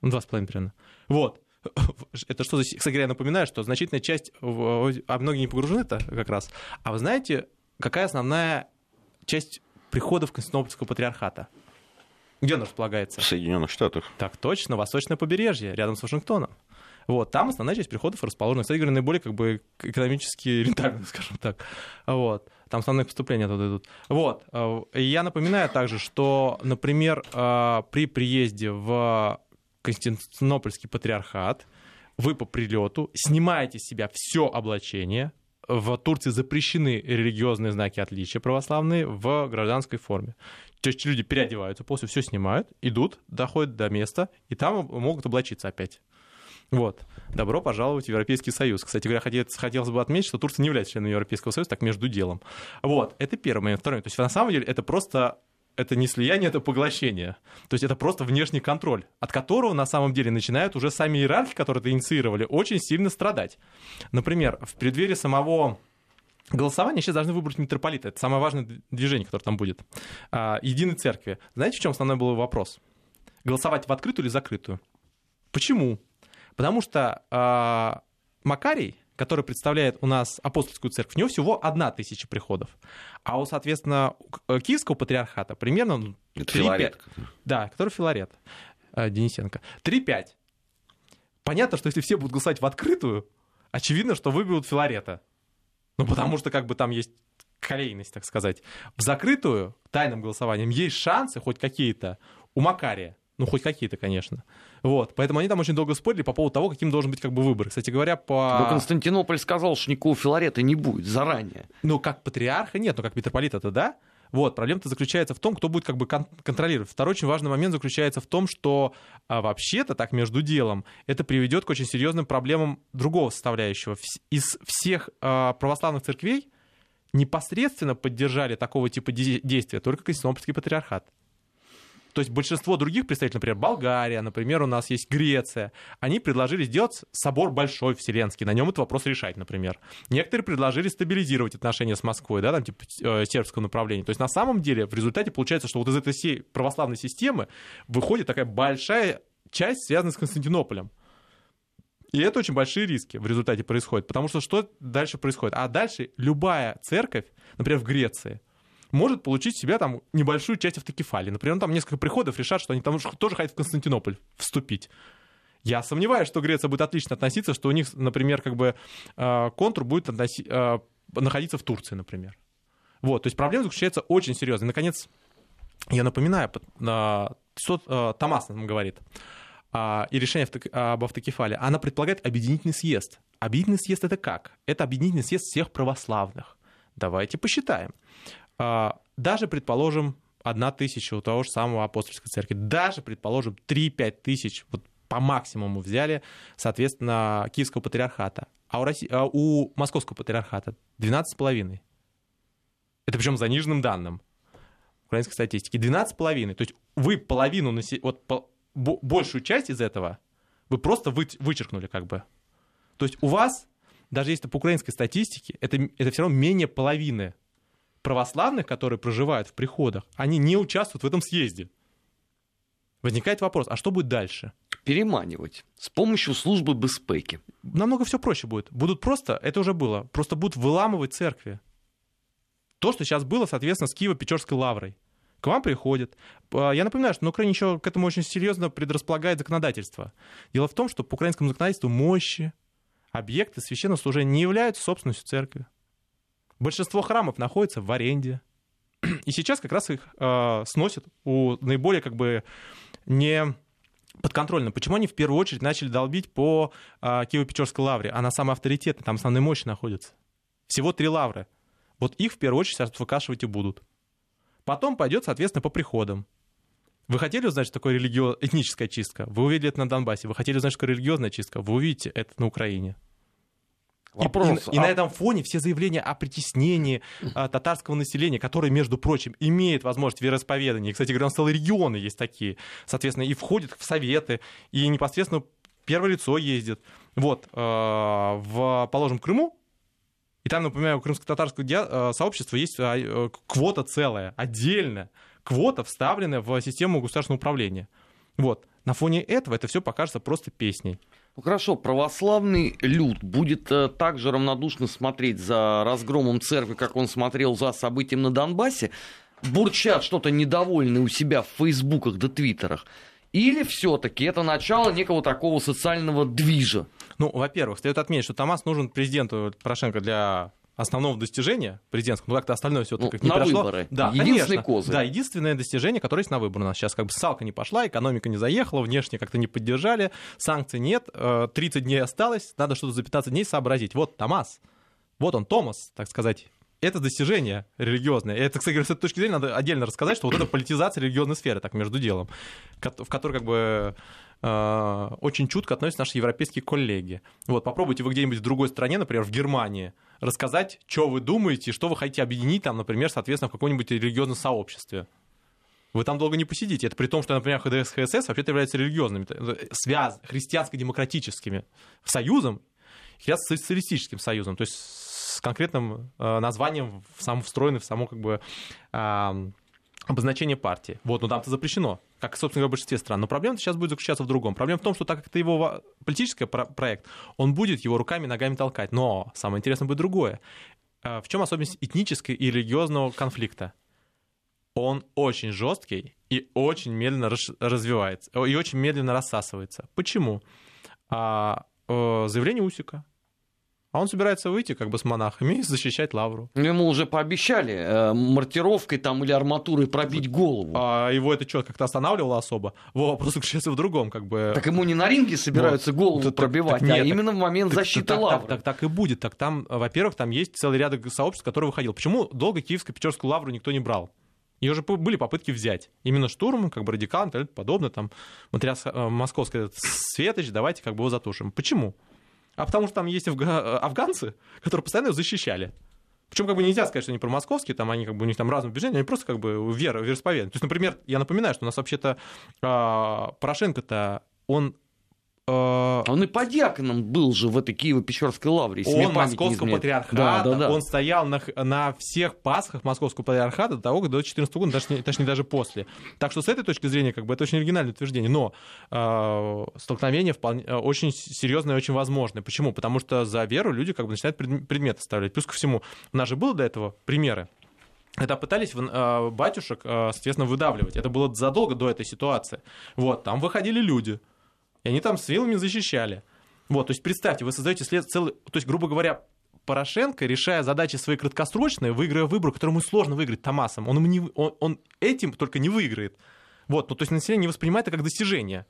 Ну, два с половиной примерно. Вот. [LAUGHS] это что за... Кстати я напоминаю, что значительная часть, а многие не погружены-то как раз. А вы знаете, какая основная часть приходов Константинопольского патриархата? Где он располагается? В Соединенных Штатах. Так точно, восточное побережье, рядом с Вашингтоном. Вот, там основная часть приходов расположена, кстати говоря, наиболее как бы экономически рентабельно, [LAUGHS] скажем так. Вот, там основные поступления туда идут. Вот, и я напоминаю также, что, например, а, при приезде в Константинопольский патриархат вы по прилету снимаете с себя все облачение, в Турции запрещены религиозные знаки отличия православные в гражданской форме. То есть люди переодеваются, после все снимают, идут, доходят до места, и там могут облачиться опять. Вот. Добро пожаловать в Европейский Союз. Кстати говоря, хотелось, хотелось бы отметить, что Турция не является членом Европейского Союза, так между делом. Вот. Это первый момент. Второй. То есть, на самом деле, это просто это не слияние, это поглощение. То есть это просто внешний контроль, от которого на самом деле начинают уже сами иерархи, которые это инициировали, очень сильно страдать. Например, в преддверии самого голосования сейчас должны выбрать митрополита. Это самое важное движение, которое там будет. А, Единой церкви. Знаете, в чем основной был вопрос? Голосовать в открытую или закрытую? Почему? Потому что а, Макарий, который представляет у нас апостольскую церковь, у него всего одна тысяча приходов. А у, соответственно, э, Киевского патриархата примерно... Ну, Это 3, Филарет. 5, да, который Филарет э, Денисенко. 3-5. Понятно, что если все будут голосовать в открытую, очевидно, что выберут Филарета. Ну, потому что как бы там есть колейность, так сказать. В закрытую тайным голосованием есть шансы хоть какие-то у Макария. Ну, хоть какие-то, конечно. Вот. Поэтому они там очень долго спорили по поводу того, каким должен быть как бы выбор. Кстати говоря, по... Но Константинополь сказал, что никакого Филарета не будет заранее. Ну, как патриарха нет, но как митрополита-то да. Вот, проблема-то заключается в том, кто будет как бы кон- контролировать. Второй очень важный момент заключается в том, что а, вообще-то так между делом это приведет к очень серьезным проблемам другого составляющего. Из всех а, православных церквей непосредственно поддержали такого типа де- действия только Константинопольский патриархат. То есть большинство других представителей, например, Болгария, например, у нас есть Греция, они предложили сделать собор большой вселенский, на нем этот вопрос решать, например. Некоторые предложили стабилизировать отношения с Москвой, да, там типа э, сербского направления. То есть на самом деле в результате получается, что вот из этой всей православной системы выходит такая большая часть, связанная с Константинополем. И это очень большие риски в результате происходит, потому что что дальше происходит? А дальше любая церковь, например, в Греции, может получить себя там небольшую часть автокефалии. Например, там несколько приходов решат, что они там тоже хотят в Константинополь вступить. Я сомневаюсь, что Греция будет отлично относиться, что у них, например, как бы э, контур будет относи, э, находиться в Турции, например. Вот, то есть проблема заключается очень серьезно. И, наконец, я напоминаю, что Томас нам говорит, а, и решение об автокефале, она предполагает объединительный съезд. Объединительный съезд это как? Это объединительный съезд всех православных. Давайте посчитаем. А, даже, предположим, одна тысяча у того же самого апостольской церкви, даже, предположим, 3-5 тысяч, вот по максимуму взяли, соответственно, Киевского патриархата, а у, России, а у Московского патриархата 12,5. Это причем за заниженным данным украинской статистики. 12,5. То есть вы половину, вот большую часть из этого вы просто вы, вычеркнули как бы. То есть у вас, даже если по украинской статистике, это, это все равно менее половины православных, которые проживают в приходах, они не участвуют в этом съезде. Возникает вопрос, а что будет дальше? Переманивать с помощью службы безпеки. Намного все проще будет. Будут просто, это уже было, просто будут выламывать церкви. То, что сейчас было, соответственно, с Киево-Печорской лаврой. К вам приходят. А, я напоминаю, что на Украине еще к этому очень серьезно предрасполагает законодательство. Дело в том, что по украинскому законодательству мощи, объекты священного служения не являются собственностью церкви. Большинство храмов находится в аренде. [CLEARS THROAT] И сейчас как раз их э, сносят у наиболее как бы не подконтрольно. Почему они в первую очередь начали долбить по э, Киево-Печорской лавре? Она самая авторитетная, там основные мощи находятся. Всего три лавры. Вот их в первую очередь сейчас выкашивать и будут. Потом пойдет, соответственно, по приходам. Вы хотели узнать, что такое религио... этническая чистка? Вы увидели это на Донбассе. Вы хотели узнать, что такое религиозная чистка? Вы увидите это на Украине. Вопрос. И, и, и а... на этом фоне все заявления о притеснении а, татарского населения, которое, между прочим, имеет возможность вероисповедания. И, кстати целые регионы есть такие, соответственно, и входят в советы, и непосредственно первое лицо ездит. Вот, э, в, положим, Крыму, и там, напоминаю, у крымско-татарского э, сообщества есть э, квота целая, отдельная квота, вставленная в систему государственного управления. Вот. На фоне этого это все покажется просто песней. Ну хорошо, православный люд будет э, так же равнодушно смотреть за разгромом церкви, как он смотрел за событием на Донбассе, бурчат что-то недовольное у себя в фейсбуках да твиттерах. Или все-таки это начало некого такого социального движа? Ну, во-первых, следует отметить, что Томас нужен президенту Порошенко для основного достижения президентского, ну как-то остальное все ну, как не на прошло. выборы. Да, единственный конечно. козырь. Да, единственное достижение, которое есть на выборы. У нас сейчас как бы салка не пошла, экономика не заехала, внешне как-то не поддержали, санкций нет, 30 э, дней осталось, надо что-то за 15 дней сообразить. Вот Томас, вот он, Томас, так сказать, это достижение религиозное. Это, кстати с этой точки зрения надо отдельно рассказать, что вот это политизация религиозной сферы, так между делом, в которой как бы очень чутко относятся наши европейские коллеги. Вот, попробуйте вы где-нибудь в другой стране, например, в Германии, рассказать, что вы думаете, что вы хотите объединить там, например, соответственно, в каком-нибудь религиозном сообществе. Вы там долго не посидите. Это при том, что, например, ХДС, ХСС вообще-то являются религиозными, э, связ, христианско-демократическими союзом, социалистическим союзом. То есть с конкретным э, названием, сам встроенный в само как бы обозначение партии. Вот, но там-то запрещено, как, собственно говоря, в большинстве стран. Но проблема сейчас будет заключаться в другом. Проблема в том, что так как это его политический проект, он будет его руками и ногами толкать. Но самое интересное будет другое. Э, в чем особенность этнического и религиозного конфликта? Он очень жесткий и очень медленно развивается, и очень медленно рассасывается. Почему? А, э, заявление Усика, а он собирается выйти как бы с монахами и защищать лавру. Ну, ему уже пообещали э, маркировкой там или арматурой пробить голову. А его это что, как-то останавливало особо? Во, вопрос заключается в другом, как бы. Так ему не на ринге собираются вот. голову так, пробивать, так, нет, а именно в момент так, защиты так, лавры. Так, так, так и будет. Так там, во-первых, там есть целый ряд сообществ, которые выходил. Почему долго Киевско-Печерскую лавру никто не брал? Ее уже были попытки взять. Именно штурмом, как бы радикалом и подобное. Там материал э, московский светоч, давайте как бы его затушим. Почему? А потому что там есть афга- афганцы, которые постоянно его защищали. Причем как бы нельзя сказать, что они про московские, там они как бы у них там разные убеждения, они просто как бы вера, вероисповедание. То есть, например, я напоминаю, что у нас вообще-то э, Порошенко-то он он и по диаконом был же в этой Киево-Печорской лавре. Он московского патриархата, да, да, да. он стоял на, на всех пасхах московского патриархата до того, до 14 года, даже, точнее даже после. Так что с этой точки зрения как бы это очень оригинальное утверждение. Но э, столкновение вполне, очень серьезное и очень возможное. Почему? Потому что за веру люди как бы начинают предметы ставлять. Плюс ко всему, у нас же было до этого примеры когда пытались батюшек, соответственно, выдавливать. Это было задолго до этой ситуации. Вот, там выходили люди, и они там с вилами защищали. Вот, то есть представьте, вы создаете след целый... То есть, грубо говоря, Порошенко, решая задачи свои краткосрочные, выигрывая выбор, который ему сложно выиграть Томасом, он, не, он, он этим только не выиграет. Вот, ну, то есть население не воспринимает это как достижение.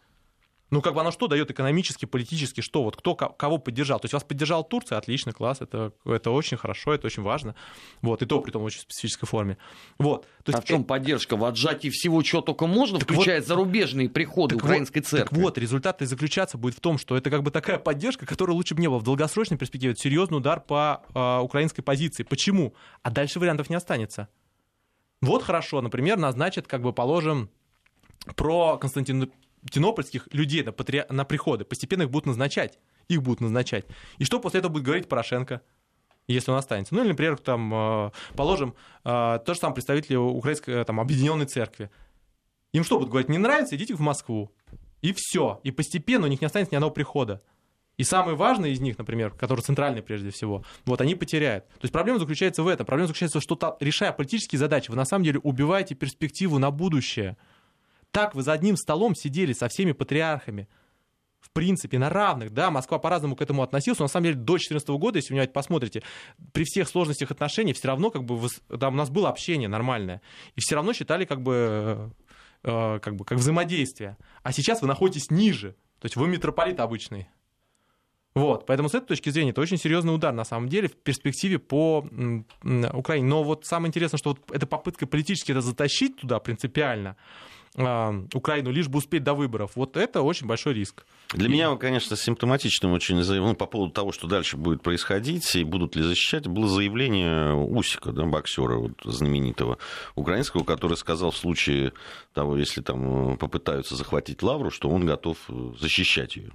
Ну, как бы оно что дает экономически, политически, что вот кто кого поддержал? То есть вас поддержал Турция, отлично, класс, это, это очень хорошо, это очень важно. Вот, и то при том в очень специфической форме. Вот. То есть, а в чем поддержка? В отжатии всего, чего только можно, включая вот, зарубежные приходы украинской вот, церкви. Так вот, результат и заключаться будет в том, что это как бы такая поддержка, которая лучше бы не было в долгосрочной перспективе. Это серьезный удар по э, украинской позиции. Почему? А дальше вариантов не останется. Вот хорошо, например, назначат, как бы положим, про Константин тинопольских людей на, патри... на приходы, постепенно их будут назначать. Их будут назначать. И что после этого будет говорить Порошенко? если он останется. Ну, или, например, там, э, положим, э, то же самое представители Украинской там, объединенной церкви. Им что будут говорить? Не нравится, идите в Москву. И все. И постепенно у них не останется ни одного прихода. И самый важный из них, например, который центральный прежде всего, вот они потеряют. То есть проблема заключается в этом. Проблема заключается в том, что решая политические задачи, вы на самом деле убиваете перспективу на будущее. Так вы за одним столом сидели со всеми патриархами. В принципе, на равных, да, Москва по-разному к этому относилась, но на самом деле до 2014 года, если вы посмотрите, при всех сложностях отношений все равно как бы, да, у нас было общение нормальное, и все равно считали как бы, э, как бы как взаимодействие. А сейчас вы находитесь ниже, то есть вы митрополит обычный. Вот, поэтому с этой точки зрения это очень серьезный удар, на самом деле, в перспективе по Украине. Но вот самое интересное, что вот эта попытка политически это затащить туда принципиально, э, Украину, лишь бы успеть до выборов, вот это очень большой риск. Для и... меня, конечно, симптоматичным очень ну, по поводу того, что дальше будет происходить и будут ли защищать, было заявление Усика, да, боксера вот, знаменитого украинского, который сказал в случае того, если там попытаются захватить Лавру, что он готов защищать ее.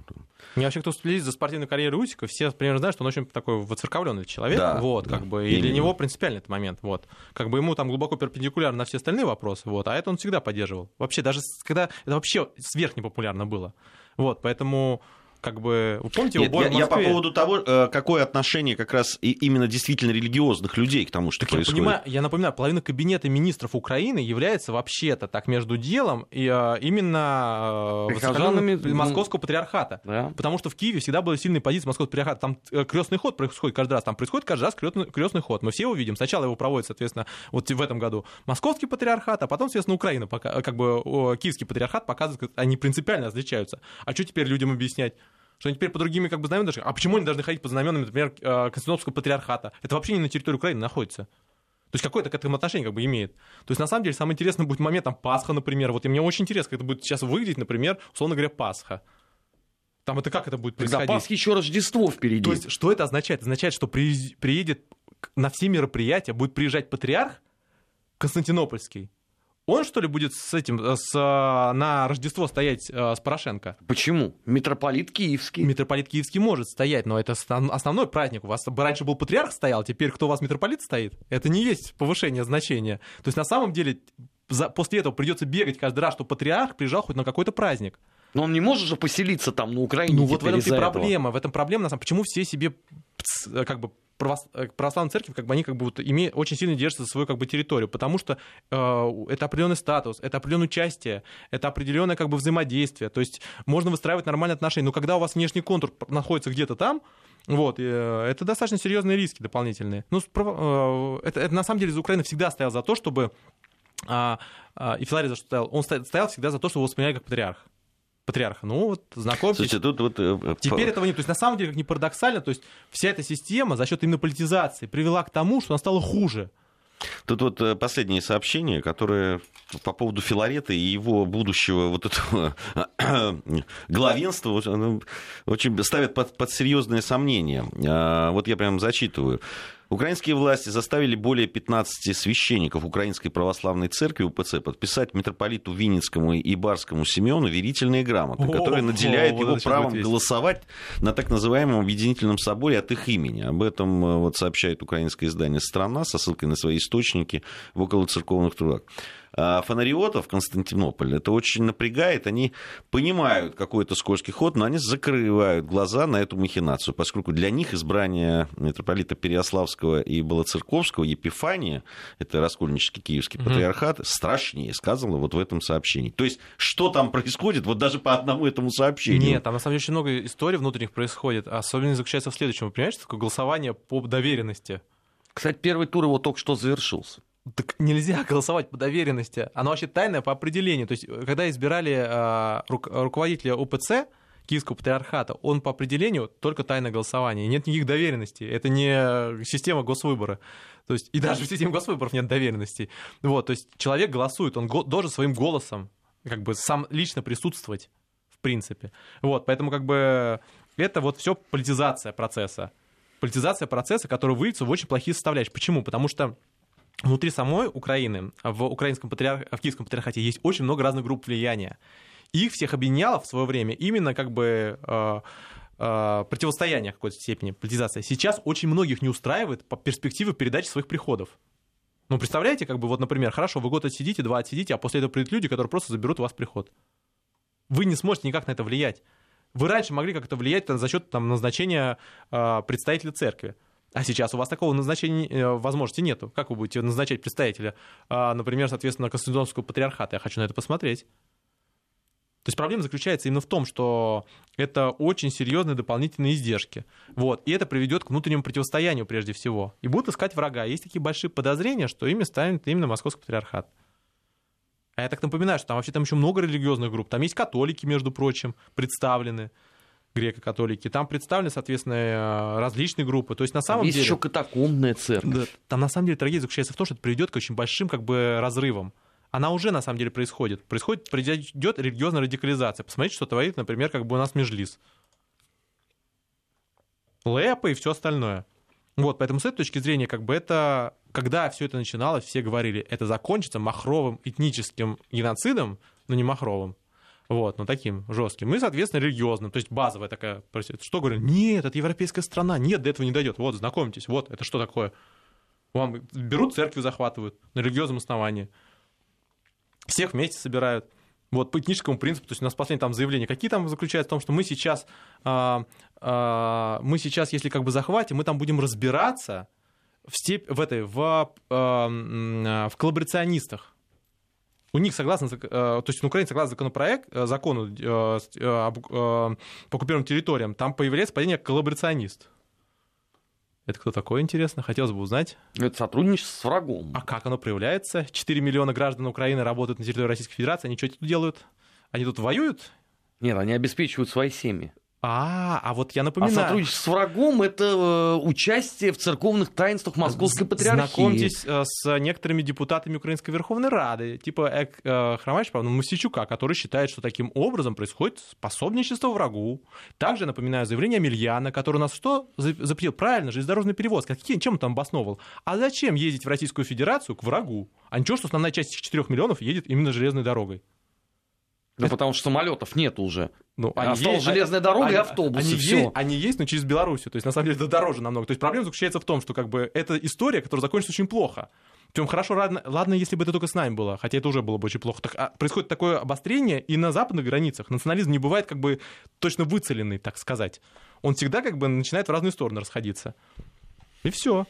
Мне вообще, кто следит за спортивной карьерой Усика, все примерно знают, что он очень такой воцерковленный человек. Да, вот, да, как бы, и для него принципиальный этот момент. Вот. Как бы ему там глубоко перпендикулярно на все остальные вопросы, вот, а это он всегда поддерживал. Вообще, даже когда это вообще сверхнепопулярно было. Вот, поэтому как бы, вы помните, Нет, я, я по поводу того, э, какое отношение как раз и именно действительно религиозных людей к тому, что так происходит. Я, понимаю, я напоминаю, половина кабинета министров Украины является вообще-то так между делом и э, именно э, московского патриархата. Да. Потому что в Киеве всегда были сильные позиции московского патриархата. Там крестный ход происходит каждый раз. Там происходит каждый раз крестный, крестный ход. Мы все его видим. Сначала его проводит, соответственно, вот в этом году московский патриархат, а потом, соответственно, Украина, пока, как бы киевский патриархат показывает, как они принципиально различаются. А что теперь людям объяснять? Что они теперь по другими как бы знаменами даже... А почему они должны ходить по знаменам, например, э, Константинопольского патриархата? Это вообще не на территории Украины находится. То есть какое-то к этому отношение как бы имеет. То есть на самом деле самое интересное будет момент там Пасха, например. Вот и мне очень интересно, как это будет сейчас выглядеть, например, условно говоря, Пасха. Там это как это будет происходить? Когда Пасхи еще Рождество впереди. То есть что это означает? Это означает, что приедет на все мероприятия, будет приезжать патриарх Константинопольский, он, что ли, будет с этим, э, с, э, на Рождество стоять э, с Порошенко? Почему? Митрополит Киевский. Митрополит Киевский может стоять, но это основной праздник. У вас раньше был патриарх стоял, теперь кто у вас митрополит стоит? Это не есть повышение значения. То есть на самом деле после этого придется бегать каждый раз, что патриарх приезжал хоть на какой-то праздник. Но он не может же поселиться там на Украине. Ну вот в этом и проблема. В этом проблема, на самом почему все себе как бы Э, православная церковь, как бы они как бы вот имеют, очень сильно держатся за свою как бы территорию, потому что э, это определенный статус, это определенное участие, это определенное как бы взаимодействие. То есть можно выстраивать нормальные отношения, но когда у вас внешний контур находится где-то там, вот, э, это достаточно серьезные риски дополнительные. Ну, э, это, это на самом деле из Украины всегда стоял за то, чтобы а, а, и Филарий за что стоял? Он стоял всегда за то, чтобы его воспринимали как патриарх патриарха. Ну вот, знакомьтесь. Слушайте, тут вот... Э, э, Теперь этого нет. То есть на самом деле, как ни парадоксально, то есть вся эта система за счет именно политизации привела к тому, что она стала хуже. Тут вот э, последнее сообщение, которое по поводу Филарета и его будущего вот этого [COUGHS] главенства очень ставит под, под серьезные сомнения. А, вот я прям зачитываю. Украинские власти заставили более 15 священников Украинской Православной Церкви УПЦ подписать митрополиту Винницкому и Барскому Симеону верительные грамоты, о, которые наделяют о, его правом голосовать на так называемом объединительном соборе от их имени. Об этом э, вот сообщает украинское издание «Страна» со ссылкой на свои источники в околоцерковных трудах. А фонариотов Константинополь это очень напрягает. Они понимают какой-то скользкий ход, но они закрывают глаза на эту махинацию, поскольку для них избрание митрополита Переославского и Балацерковского Епифания, это раскольнический киевский патриархат, страшнее, сказано вот в этом сообщении. То есть, что там происходит, вот даже по одному этому сообщению. Нет, там на самом деле очень много историй внутренних происходит. Особенно заключается в следующем. Вы понимаете, такое голосование по доверенности. Кстати, первый тур его только что завершился. Так нельзя [LAUGHS] голосовать по доверенности. Оно вообще тайное по определению. То есть, когда избирали э, ру- руководителя УПЦ, Киевского патриархата, он по определению только тайное голосование. Нет никаких доверенностей. Это не система госвыбора. То есть, и даже в системе госвыборов нет доверенностей. Вот, то есть человек голосует, он должен своим голосом как бы сам лично присутствовать, в принципе. Вот, поэтому как бы это вот все политизация процесса. Политизация процесса, который выльется в очень плохие составляющие. Почему? Потому что внутри самой Украины, в, украинском патриар... в Киевском патриархате есть очень много разных групп влияния. Их всех объединяло в свое время именно как бы э, э, противостояние какой-то степени, политизация. Сейчас очень многих не устраивает по перспективе передачи своих приходов. Ну, представляете, как бы, вот, например, хорошо, вы год отсидите, два отсидите, а после этого придут люди, которые просто заберут у вас приход. Вы не сможете никак на это влиять. Вы раньше могли как-то влиять там, за счет там, назначения э, представителя церкви. А сейчас у вас такого назначения э, возможности нету. Как вы будете назначать представителя, а, например, соответственно, Конституционского патриархата? Я хочу на это посмотреть. То есть проблема заключается именно в том, что это очень серьезные дополнительные издержки. Вот. И это приведет к внутреннему противостоянию прежде всего. И будут искать врага. Есть такие большие подозрения, что ими станет именно Московский патриархат. А я так напоминаю, что там вообще там еще много религиозных групп. Там есть католики, между прочим, представлены греко-католики. Там представлены, соответственно, э, различные группы. То есть на самом есть деле... еще катакомбная церковь. Да, там на самом деле трагедия заключается в том, что это приведет к очень большим как бы разрывам. Она уже на самом деле происходит. Происходит, произойдет религиозная радикализация. Посмотрите, что творит, например, как бы у нас Межлис. Лэпа и все остальное. Вот, поэтому с этой точки зрения, как бы это, когда все это начиналось, все говорили, это закончится махровым этническим геноцидом, но не махровым. Вот, ну таким жестким. И, соответственно, религиозным. То есть базовая такая. Что говорю? Нет, это европейская страна. Нет, до этого не дойдет. Вот, знакомьтесь. Вот, это что такое? Вам берут церкви, захватывают на религиозном основании. Всех вместе собирают. Вот по этническому принципу, то есть у нас последнее там заявление, какие там заключаются в том, что мы сейчас, а, а, мы сейчас, если как бы захватим, мы там будем разбираться в, степ... в этой, в, а, а в коллаборационистах. У них согласно, э, то есть на Украине согласно законопроект, э, закону э, по оккупированным территориям, там появляется понятие коллаборационист. Это кто такой, интересно? Хотелось бы узнать. Это сотрудничество с врагом. А как оно проявляется? 4 миллиона граждан Украины работают на территории Российской Федерации. Они что тут делают? Они тут воюют? Нет, они обеспечивают свои семьи. А, а вот я напоминаю. А сотрудничество с врагом — это э, участие в церковных таинствах Московской Патриархии. Знакомьтесь э, с некоторыми депутатами Украинской Верховной Рады, типа э, э, Хромач, правда, Мосичука, который считает, что таким образом происходит способничество врагу. Также напоминаю заявление Амельяна, который у нас что запретил? Правильно, железнодорожный перевоз. Каким, чем он там обосновывал? А зачем ездить в Российскую Федерацию к врагу? А ничего, что основная часть этих 4 миллионов едет именно железной дорогой. Ну, потому что самолетов нет уже. Ну, они Осталась есть, железная дорога они, и автобусы. Они, все. Есть, они есть, но через Белоруссию. То есть, на самом деле, это дороже намного. То есть, проблема заключается в том, что как бы это история, которая закончится очень плохо. Причем хорошо, ладно, ладно, если бы это только с нами было, хотя это уже было бы очень плохо. Так, а, происходит такое обострение и на западных границах. Национализм не бывает как бы точно выцеленный, так сказать. Он всегда как бы начинает в разные стороны расходиться. И все.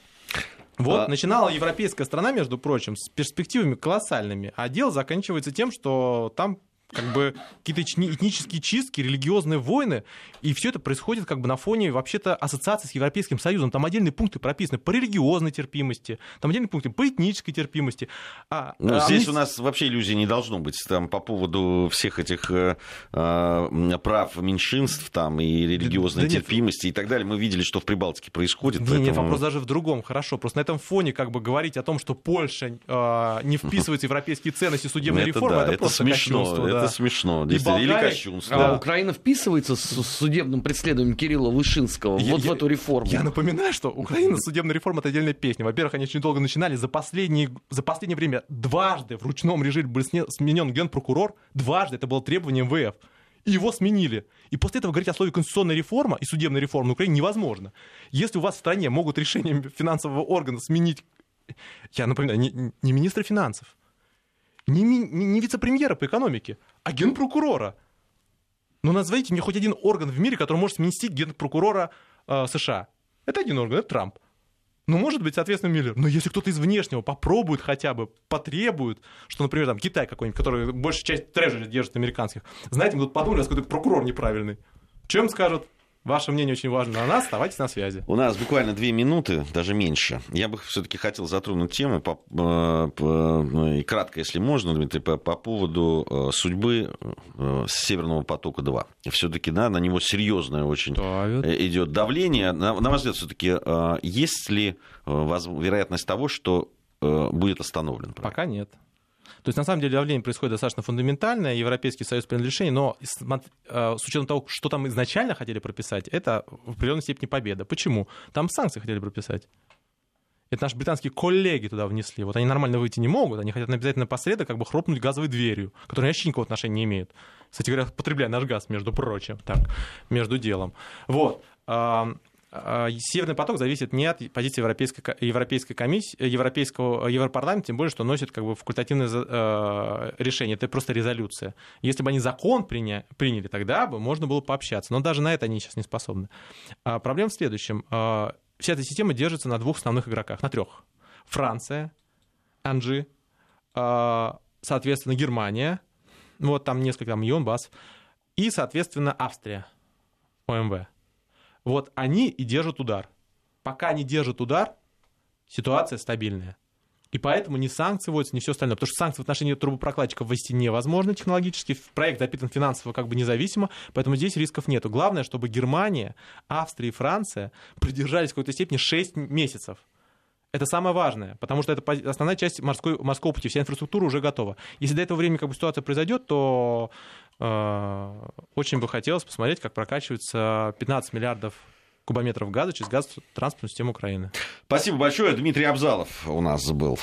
Вот, а... начинала европейская страна, между прочим, с перспективами колоссальными, а дело заканчивается тем, что там как бы какие-то этнические чистки, религиозные войны, и все это происходит как бы на фоне вообще-то ассоциации с Европейским Союзом. Там отдельные пункты прописаны по религиозной терпимости, там отдельные пункты по этнической терпимости. А, ну, а здесь мы... у нас вообще иллюзий не должно быть там по поводу всех этих э, э, прав меньшинств там и религиозной да, терпимости нет. и так далее. Мы видели, что в Прибалтике происходит. Нет, поэтому... нет, вопрос даже в другом. Хорошо, просто на этом фоне как бы говорить о том, что Польша э, не [LAUGHS] вписывается в европейские ценности судебной это реформы, да, это, это просто смешно это смешно. Действительно. Или кощунство. Да. Украина вписывается с судебным преследованием Кирилла Вышинского я, вот я, в эту реформу. Я напоминаю, что Украина судебная реформа это отдельная песня. Во-первых, они очень долго начинали. За, последние, за последнее время дважды в ручном режиме был сменен генпрокурор. Дважды это было требование МВФ. И его сменили. И после этого говорить о слове конституционная реформа и судебная реформа на Украине невозможно. Если у вас в стране могут решением финансового органа сменить, я напоминаю, не, не министра финансов, не, не, вице-премьера по экономике, а генпрокурора. Ну, назовите мне хоть один орган в мире, который может сместить генпрокурора э, США. Это один орган, это Трамп. Ну, может быть, соответственно, Миллер. Но если кто-то из внешнего попробует хотя бы, потребует, что, например, там Китай какой-нибудь, который большую часть трежери держит американских, знаете, мы тут подумали, что какой-то прокурор неправильный. Чем скажут? Ваше мнение очень важно на нас, оставайтесь на связи. У нас буквально две минуты, даже меньше. Я бы все-таки хотел затронуть тему, по, по, по, ну, и кратко, если можно, Дмитрий, по, по поводу э, судьбы э, Северного потока-2. Все-таки да, на него серьезное очень Давит. Э, идет давление. На, на ваш взгляд, все-таки есть ли вероятность того, что будет остановлен? Проект? Пока нет. То есть, на самом деле, давление происходит достаточно фундаментальное, Европейский союз принадлежения, но э, с учетом того, что там изначально хотели прописать, это в определенной степени победа. Почему? Там санкции хотели прописать. Это наши британские коллеги туда внесли. Вот они нормально выйти не могут, они хотят обязательно напоследок как бы хлопнуть газовой дверью, которая вообще никакого отношения не имеет. Кстати говоря, потребляя наш газ, между прочим, так, между делом. Вот. А, Северный поток зависит не от позиции Европейской, Европейской комиссии, Европейского Европарламента, тем более, что носит как бы факультативное э, решение. Это просто резолюция. Если бы они закон приня, приняли, тогда бы можно было пообщаться. Но даже на это они сейчас не способны. А проблема в следующем. А, вся эта система держится на двух основных игроках, на трех. Франция, Анжи, соответственно, Германия, вот там несколько, там Йонбас, и, соответственно, Австрия, ОМВ. Вот они и держат удар. Пока они держат удар, ситуация стабильная. И поэтому ни санкции вводятся, ни все остальное. Потому что санкции в отношении трубопрокладчиков ввести невозможно технологически. Проект запитан финансово как бы независимо, поэтому здесь рисков нету. Главное, чтобы Германия, Австрия и Франция придержались в какой-то степени 6 месяцев. Это самое важное, потому что это основная часть морской, морского пути, вся инфраструктура уже готова. Если до этого времени как бы ситуация произойдет, то очень бы хотелось посмотреть, как прокачивается 15 миллиардов кубометров газа через газотранспортную систему Украины. Спасибо большое. Дмитрий Абзалов у нас был.